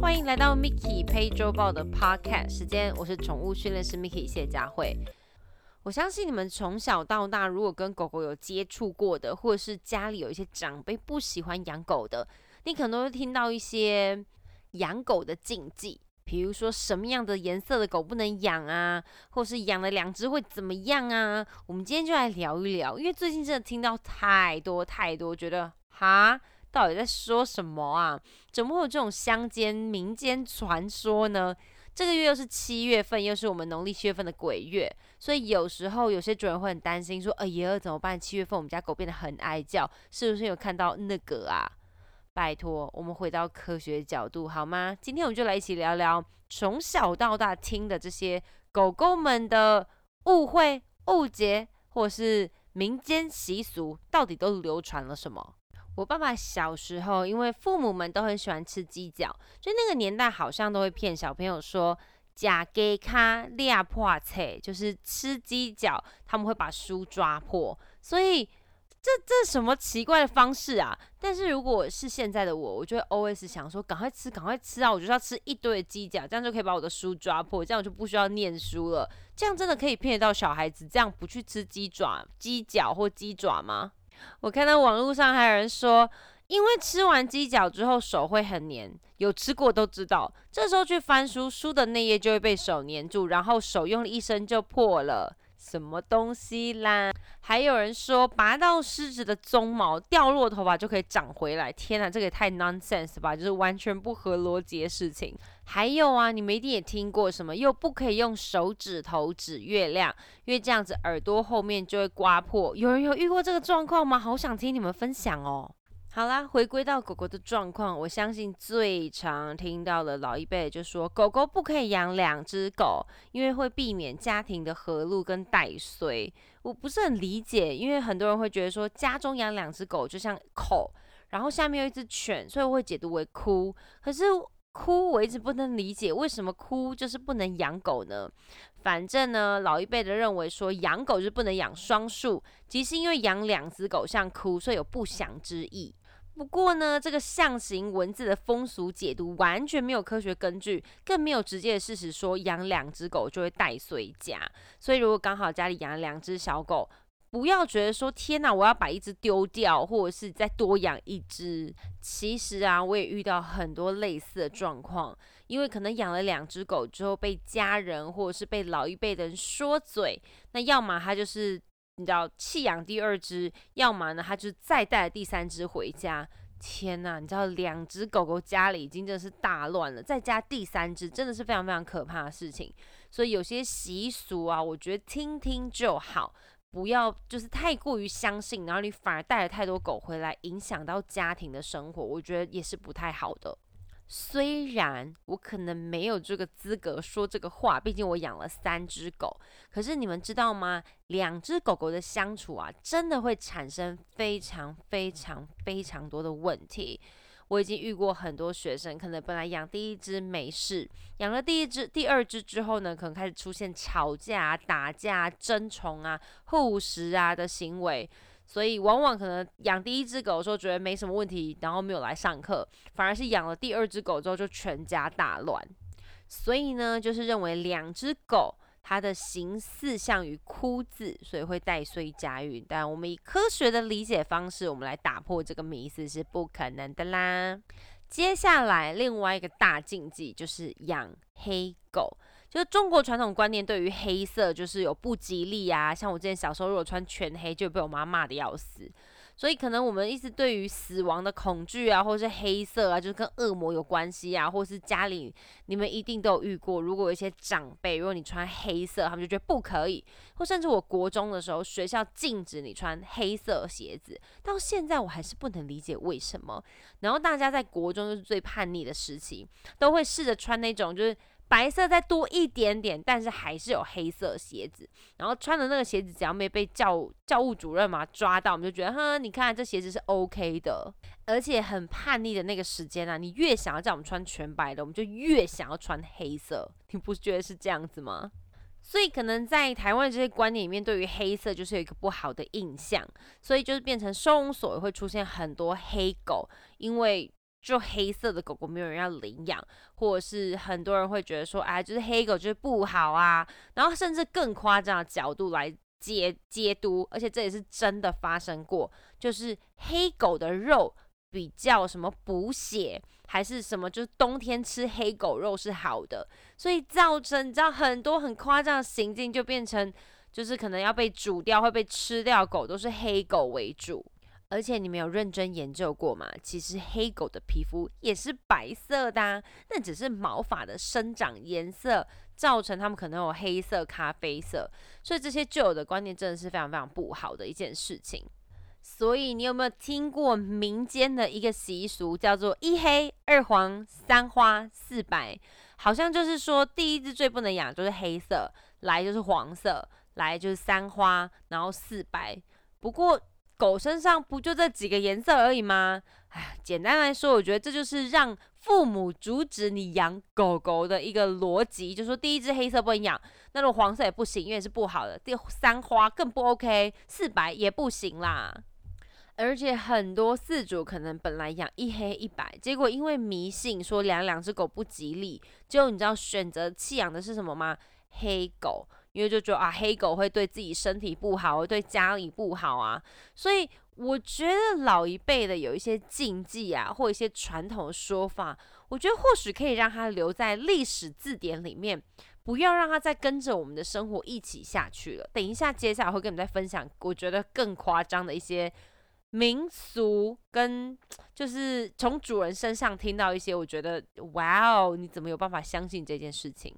欢迎来到 Mickey 陪周报的 Podcast 时间，我是宠物训练师 Mickey 谢佳慧。我相信你们从小到大，如果跟狗狗有接触过的，或者是家里有一些长辈不喜欢养狗的，你可能会听到一些养狗的禁忌，比如说什么样的颜色的狗不能养啊，或是养了两只会怎么样啊？我们今天就来聊一聊，因为最近真的听到太多太多，觉得哈。到底在说什么啊？怎么会有这种乡间民间传说呢？这个月又是七月份，又是我们农历七月份的鬼月，所以有时候有些主人会很担心，说：“哎呀，怎么办？七月份我们家狗变得很爱叫，是不是有看到那个啊？”拜托，我们回到科学角度好吗？今天我们就来一起聊聊从小到大听的这些狗狗们的误会、误解，或是民间习俗，到底都流传了什么？我爸爸小时候，因为父母们都很喜欢吃鸡脚，所以那个年代好像都会骗小朋友说“假给卡裂破菜”，就是吃鸡脚他们会把书抓破。所以这这什么奇怪的方式啊？但是如果是现在的我，我就会 always 想说赶快吃，赶快吃啊！我就是要吃一堆的鸡脚，这样就可以把我的书抓破，这样我就不需要念书了。这样真的可以骗得到小孩子，这样不去吃鸡爪、鸡脚或鸡爪吗？我看到网络上还有人说，因为吃完鸡脚之后手会很黏，有吃过都知道。这时候去翻书，书的内页就会被手黏住，然后手用力一伸就破了。什么东西啦？还有人说，拔到狮子的鬃毛，掉落头发就可以长回来。天哪，这个也太 nonsense 吧，就是完全不合逻辑的事情。还有啊，你们一定也听过什么，又不可以用手指头指月亮，因为这样子耳朵后面就会刮破。有人有遇过这个状况吗？好想听你们分享哦。好啦，回归到狗狗的状况，我相信最常听到的老一辈就说，狗狗不可以养两只狗，因为会避免家庭的和睦跟带衰。我不是很理解，因为很多人会觉得说，家中养两只狗就像口，然后下面有一只犬，所以我会解读为哭。可是哭我一直不能理解，为什么哭就是不能养狗呢？反正呢，老一辈的认为说养狗就不能养双数，即是因为养两只狗像哭，所以有不祥之意。不过呢，这个象形文字的风俗解读完全没有科学根据，更没有直接的事实说养两只狗就会带随家。所以如果刚好家里养了两只小狗，不要觉得说天哪，我要把一只丢掉，或者是再多养一只。其实啊，我也遇到很多类似的状况，因为可能养了两只狗之后被家人或者是被老一辈的人说嘴，那要么他就是你知道弃养第二只，要么呢他就再带第三只回家。天呐，你知道两只狗狗家里已经真的是大乱了，再加第三只，真的是非常非常可怕的事情。所以有些习俗啊，我觉得听听就好。不要就是太过于相信，然后你反而带了太多狗回来，影响到家庭的生活，我觉得也是不太好的。虽然我可能没有这个资格说这个话，毕竟我养了三只狗，可是你们知道吗？两只狗狗的相处啊，真的会产生非常非常非常多的问题。我已经遇过很多学生，可能本来养第一只没事，养了第一只、第二只之后呢，可能开始出现吵架、打架、争宠啊、护食啊的行为，所以往往可能养第一只狗的时候觉得没什么问题，然后没有来上课，反而是养了第二只狗之后就全家大乱。所以呢，就是认为两只狗。它的形似像于枯字，所以会带衰家运。但我们以科学的理解方式，我们来打破这个迷思是不可能的啦。接下来另外一个大禁忌就是养黑狗，就是中国传统观念对于黑色就是有不吉利啊。像我之前小时候如果穿全黑，就被我妈骂的要死。所以可能我们一直对于死亡的恐惧啊，或是黑色啊，就是跟恶魔有关系啊，或是家里你们一定都有遇过。如果有一些长辈，如果你穿黑色，他们就觉得不可以，或甚至我国中的时候，学校禁止你穿黑色鞋子，到现在我还是不能理解为什么。然后大家在国中就是最叛逆的时期，都会试着穿那种就是。白色再多一点点，但是还是有黑色鞋子。然后穿的那个鞋子，只要没被教教务主任嘛抓到，我们就觉得，哼，你看这鞋子是 OK 的。而且很叛逆的那个时间啊，你越想要叫我们穿全白的，我们就越想要穿黑色。你不觉得是这样子吗？所以可能在台湾这些观念里面，对于黑色就是有一个不好的印象，所以就是变成收容所会出现很多黑狗，因为。就黑色的狗狗没有人要领养，或者是很多人会觉得说，哎，就是黑狗就是不好啊，然后甚至更夸张的角度来解解读，而且这也是真的发生过，就是黑狗的肉比较什么补血，还是什么，就是冬天吃黑狗肉是好的，所以造成你知道很多很夸张的行径，就变成就是可能要被煮掉，会被吃掉，狗都是黑狗为主。而且你没有认真研究过吗？其实黑狗的皮肤也是白色的啊，那只是毛发的生长颜色造成它们可能有黑色、咖啡色。所以这些旧有的观念真的是非常非常不好的一件事情。所以你有没有听过民间的一个习俗，叫做一黑二黄三花四白？好像就是说第一只最不能养就是黑色，来就是黄色，来就是三花，然后四白。不过。狗身上不就这几个颜色而已吗？哎，简单来说，我觉得这就是让父母阻止你养狗狗的一个逻辑，就说第一只黑色不能养，那种黄色也不行，因为是不好的。第三花更不 OK，四白也不行啦。而且很多饲主可能本来养一黑一白，结果因为迷信说养两只狗不吉利，就你知道选择弃养的是什么吗？黑狗。因为就觉得啊，黑狗会对自己身体不好，对家里不好啊，所以我觉得老一辈的有一些禁忌啊，或一些传统的说法，我觉得或许可以让它留在历史字典里面，不要让它再跟着我们的生活一起下去了。等一下，接下来会跟你们再分享，我觉得更夸张的一些民俗，跟就是从主人身上听到一些，我觉得哇哦，你怎么有办法相信这件事情？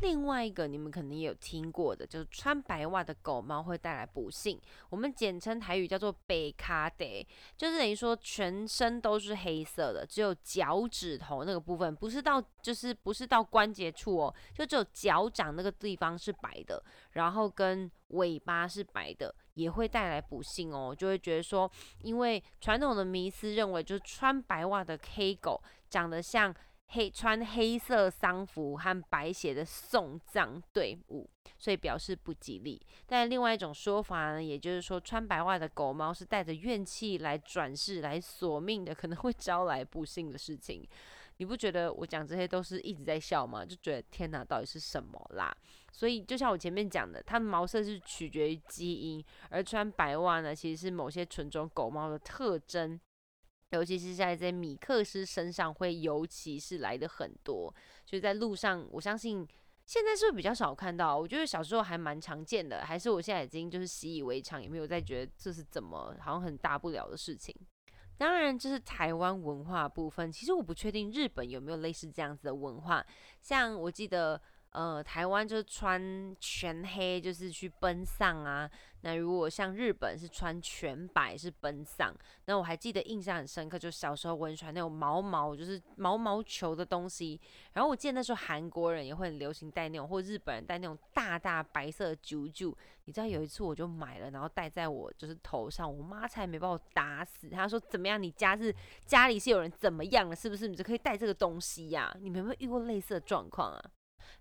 另外一个你们可能也有听过的，就是穿白袜的狗猫会带来不幸。我们简称台语叫做“北卡得”，就是等于说全身都是黑色的，只有脚趾头那个部分不是到，就是不是到关节处哦，就只有脚掌那个地方是白的，然后跟尾巴是白的，也会带来不幸哦。就会觉得说，因为传统的迷思认为，就是穿白袜的黑狗长得像。黑穿黑色丧服和白鞋的送葬队伍，所以表示不吉利。但另外一种说法呢，也就是说穿白袜的狗猫是带着怨气来转世来索命的，可能会招来不幸的事情。你不觉得我讲这些都是一直在笑吗？就觉得天哪，到底是什么啦？所以就像我前面讲的，它的毛色是取决于基因，而穿白袜呢，其实是某些纯种狗猫的特征。尤其是在在米克斯身上会尤其是来的很多，所以在路上，我相信现在是不是比较少看到？我觉得小时候还蛮常见的，还是我现在已经就是习以为常，也没有再觉得这是怎么好像很大不了的事情。当然，这是台湾文化部分，其实我不确定日本有没有类似这样子的文化，像我记得。呃，台湾就是穿全黑，就是去奔丧啊。那如果像日本是穿全白，是奔丧。那我还记得印象很深刻，就小时候我很喜欢那种毛毛，就是毛毛球的东西。然后我记得那时候韩国人也会很流行戴那种，或日本人戴那种大大白色的啾啾。你知道有一次我就买了，然后戴在我就是头上，我妈才没把我打死。她说怎么样？你家是家里是有人怎么样了？是不是你就可以戴这个东西呀？你们有没有遇过类似的状况啊？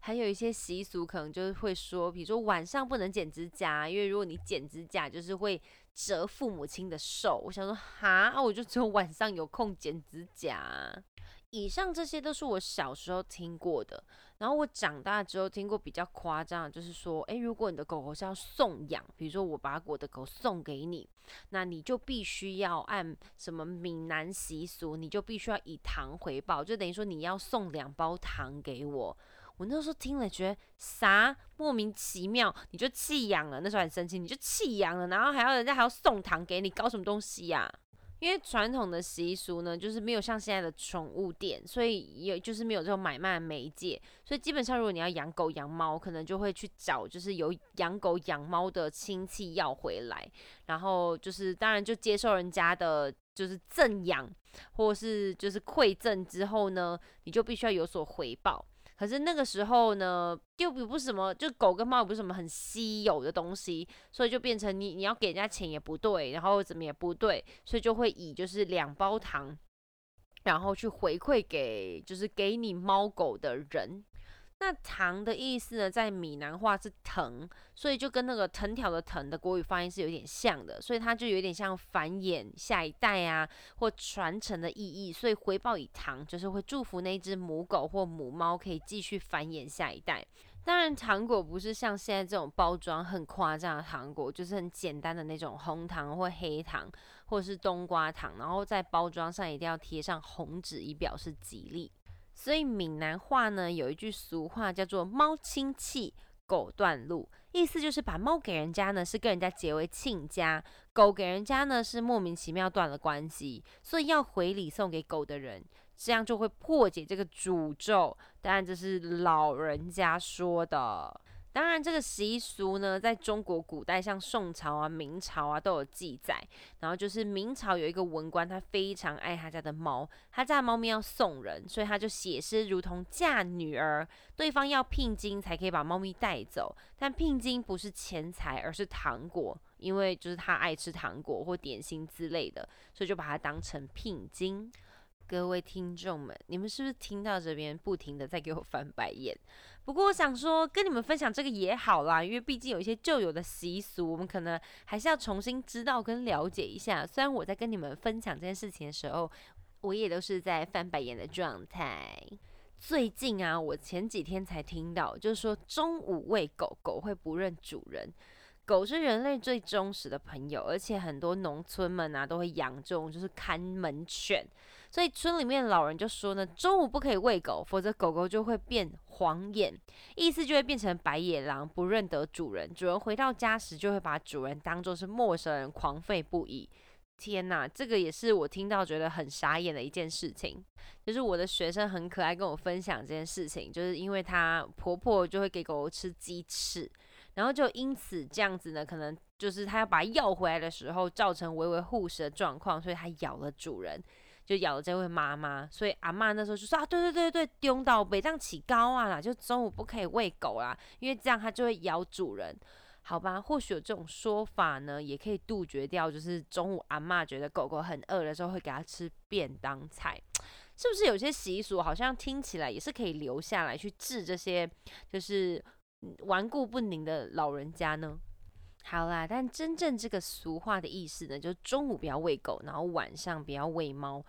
还有一些习俗，可能就是会说，比如说晚上不能剪指甲，因为如果你剪指甲，就是会折父母亲的寿。我想说，哈，我就只有晚上有空剪指甲。以上这些都是我小时候听过的，然后我长大之后听过比较夸张，就是说，诶，如果你的狗狗是要送养，比如说我把我的狗送给你，那你就必须要按什么闽南习俗，你就必须要以糖回报，就等于说你要送两包糖给我。我那时候听了觉得啥莫名其妙，你就弃养了，那时候很生气，你就弃养了，然后还要人家还要送糖给你，搞什么东西呀？因为传统的习俗呢，就是没有像现在的宠物店，所以也就是没有这种买卖媒介，所以基本上如果你要养狗养猫，可能就会去找就是有养狗养猫的亲戚要回来，然后就是当然就接受人家的就是赠养，或是就是馈赠之后呢，你就必须要有所回报。可是那个时候呢，又不不是什么，就狗跟猫也不是什么很稀有的东西，所以就变成你你要给人家钱也不对，然后怎么也不对，所以就会以就是两包糖，然后去回馈给就是给你猫狗的人。那糖的意思呢，在闽南话是藤，所以就跟那个藤条的藤的国语发音是有点像的，所以它就有点像繁衍下一代啊，或传承的意义。所以回报以糖，就是会祝福那只母狗或母猫可以继续繁衍下一代。当然，糖果不是像现在这种包装很夸张的糖果，就是很简单的那种红糖或黑糖，或者是冬瓜糖，然后在包装上一定要贴上红纸以表示吉利。所以闽南话呢有一句俗话叫做“猫亲戚，狗断路”，意思就是把猫给人家呢是跟人家结为亲家，狗给人家呢是莫名其妙断了关系，所以要回礼送给狗的人。这样就会破解这个诅咒，当然这是老人家说的。当然，这个习俗呢，在中国古代，像宋朝啊、明朝啊都有记载。然后就是明朝有一个文官，他非常爱他家的猫，他家的猫咪要送人，所以他就写诗，如同嫁女儿，对方要聘金才可以把猫咪带走。但聘金不是钱财，而是糖果，因为就是他爱吃糖果或点心之类的，所以就把它当成聘金。各位听众们，你们是不是听到这边不停的在给我翻白眼？不过我想说，跟你们分享这个也好啦，因为毕竟有一些旧有的习俗，我们可能还是要重新知道跟了解一下。虽然我在跟你们分享这件事情的时候，我也都是在翻白眼的状态。最近啊，我前几天才听到，就是说中午喂狗狗会不认主人。狗是人类最忠实的朋友，而且很多农村们啊都会养这种就是看门犬，所以村里面老人就说呢，中午不可以喂狗，否则狗狗就会变黄眼，意思就会变成白眼狼，不认得主人，主人回到家时就会把主人当做是陌生人，狂吠不已。天呐，这个也是我听到觉得很傻眼的一件事情，就是我的学生很可爱跟我分享这件事情，就是因为她婆婆就会给狗狗吃鸡翅。然后就因此这样子呢，可能就是他要把它要回来的时候，造成微微护食的状况，所以它咬了主人，就咬了这位妈妈。所以阿妈那时候就说啊，对对对对，丢到北藏起高啊啦，就中午不可以喂狗啦，因为这样它就会咬主人。好吧，或许有这种说法呢，也可以杜绝掉，就是中午阿妈觉得狗狗很饿的时候会给它吃便当菜，是不是有些习俗好像听起来也是可以留下来去治这些，就是。顽固不宁的老人家呢？好啦，但真正这个俗话的意思呢，就是中午不要喂狗，然后晚上不要喂猫。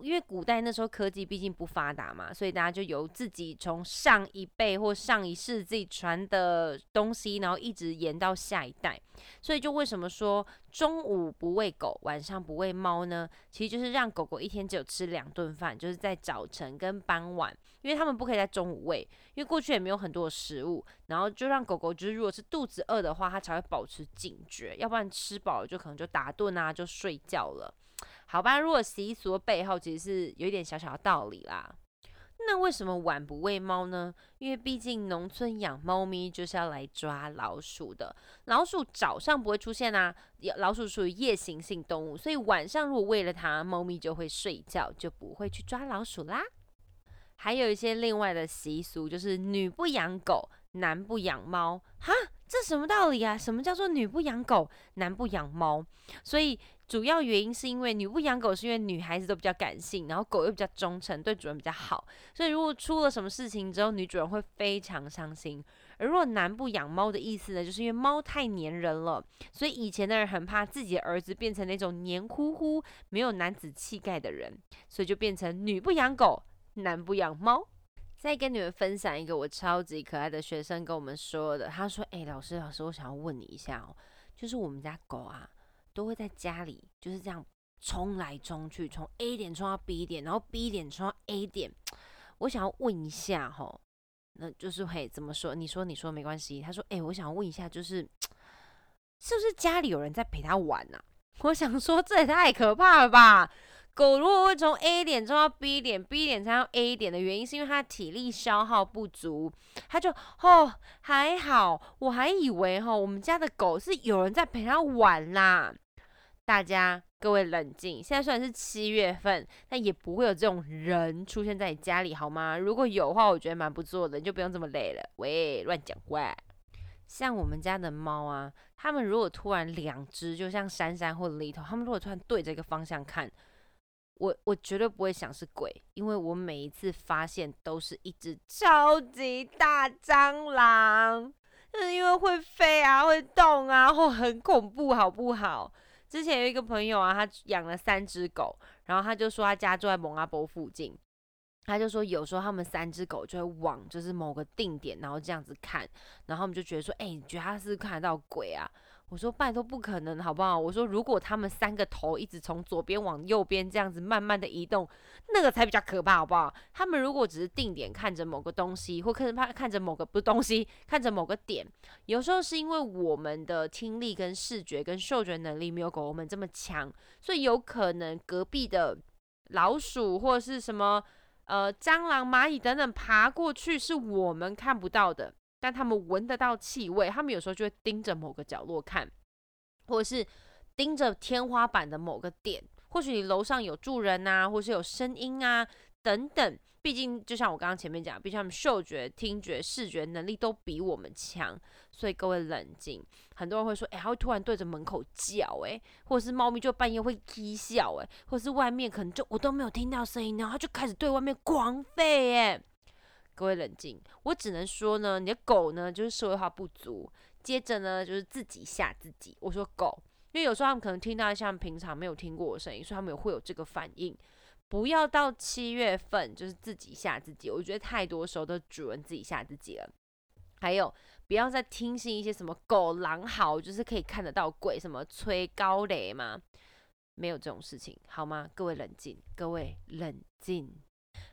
因为古代那时候科技毕竟不发达嘛，所以大家就由自己从上一辈或上一世自己传的东西，然后一直延到下一代。所以就为什么说中午不喂狗，晚上不喂猫呢？其实就是让狗狗一天只有吃两顿饭，就是在早晨跟傍晚，因为他们不可以在中午喂，因为过去也没有很多的食物，然后就让狗狗就是如果是肚子饿的话，它才会保持警觉，要不然吃饱了就可能就打盹啊，就睡觉了。好吧，如果习俗背后其实是有一点小小的道理啦。那为什么晚不喂猫呢？因为毕竟农村养猫咪就是要来抓老鼠的，老鼠早上不会出现啊，老鼠属于夜行性动物，所以晚上如果喂了它，猫咪就会睡觉，就不会去抓老鼠啦。还有一些另外的习俗，就是女不养狗，男不养猫。哈，这什么道理啊？什么叫做女不养狗，男不养猫？所以。主要原因是因为女不养狗，是因为女孩子都比较感性，然后狗又比较忠诚，对主人比较好。所以如果出了什么事情之后，女主人会非常伤心。而如果男不养猫的意思呢，就是因为猫太粘人了，所以以前的人很怕自己的儿子变成那种黏糊糊、没有男子气概的人，所以就变成女不养狗，男不养猫。再跟你们分享一个我超级可爱的学生跟我们说的，他说：“哎，老师，老师，我想要问你一下哦，就是我们家狗啊。”都会在家里就是这样冲来冲去，从 A 点冲到 B 点，然后 B 点冲到 A 点。我想要问一下哈，那就是嘿，怎么说？你说，你说没关系。他说，哎，我想问一下，就是是不是家里有人在陪他玩呢？我想说，这也太可怕了吧！狗如果会从 A 点冲到 B 点，B 点才到 A 点的原因，是因为它体力消耗不足。它就哦还好，我还以为哈，我们家的狗是有人在陪它玩啦。大家各位冷静，现在虽然是七月份，但也不会有这种人出现在你家里，好吗？如果有的话，我觉得蛮不错的，你就不用这么累了。喂，乱讲话。像我们家的猫啊，它们如果突然两只，就像珊珊或者里头，它们如果突然对着一个方向看。我我绝对不会想是鬼，因为我每一次发现都是一只超级大蟑螂，是因为会飞啊，会动啊，或很恐怖，好不好？之前有一个朋友啊，他养了三只狗，然后他就说他家住在蒙阿波附近。他就说，有时候他们三只狗就会往就是某个定点，然后这样子看，然后我们就觉得说，哎，你觉得他是看得到鬼啊？我说拜托，不可能，好不好？我说如果他们三个头一直从左边往右边这样子慢慢的移动，那个才比较可怕，好不好？他们如果只是定点看着某个东西，或看着看着某个不东西，看着某个点，有时候是因为我们的听力跟视觉跟嗅觉能力没有狗狗们这么强，所以有可能隔壁的老鼠或者是什么。呃，蟑螂、蚂蚁等等爬过去是我们看不到的，但他们闻得到气味。他们有时候就会盯着某个角落看，或者是盯着天花板的某个点。或许你楼上有住人啊，或是有声音啊，等等。毕竟，就像我刚刚前面讲，毕竟他们嗅觉、听觉、视觉能力都比我们强，所以各位冷静。很多人会说，哎，他会突然对着门口叫，哎，或者是猫咪就半夜会啼笑，哎，或者是外面可能就我都没有听到声音，然后就开始对外面狂吠，哎，各位冷静。我只能说呢，你的狗呢就是社会化不足，接着呢就是自己吓自己。我说狗，因为有时候他们可能听到像平常没有听过的声音，所以他们会有这个反应。不要到七月份就是自己吓自己，我觉得太多时候都主人自己吓自己了。还有，不要再听信一些什么狗狼嚎，就是可以看得到鬼，什么吹高雷吗？没有这种事情，好吗？各位冷静，各位冷静。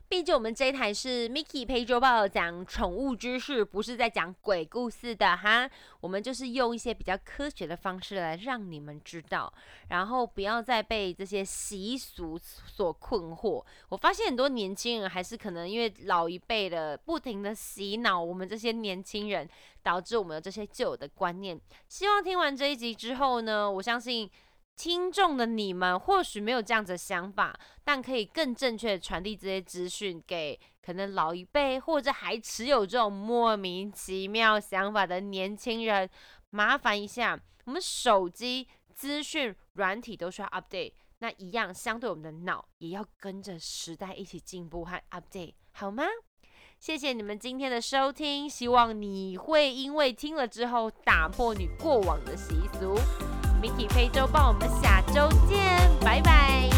毕竟我们这一台是 Mickey 陪周报讲宠物知识，不是在讲鬼故事的哈。我们就是用一些比较科学的方式来让你们知道，然后不要再被这些习俗所困惑。我发现很多年轻人还是可能因为老一辈的不停的洗脑我们这些年轻人，导致我们有这些旧的观念。希望听完这一集之后呢，我相信。听众的你们或许没有这样子的想法，但可以更正确的传递这些资讯给可能老一辈或者还持有这种莫名其妙想法的年轻人。麻烦一下，我们手机资讯软体都需要 update，那一样相对我们的脑也要跟着时代一起进步和 update，好吗？谢谢你们今天的收听，希望你会因为听了之后打破你过往的习俗。媒体非洲报，我们下周见，拜拜。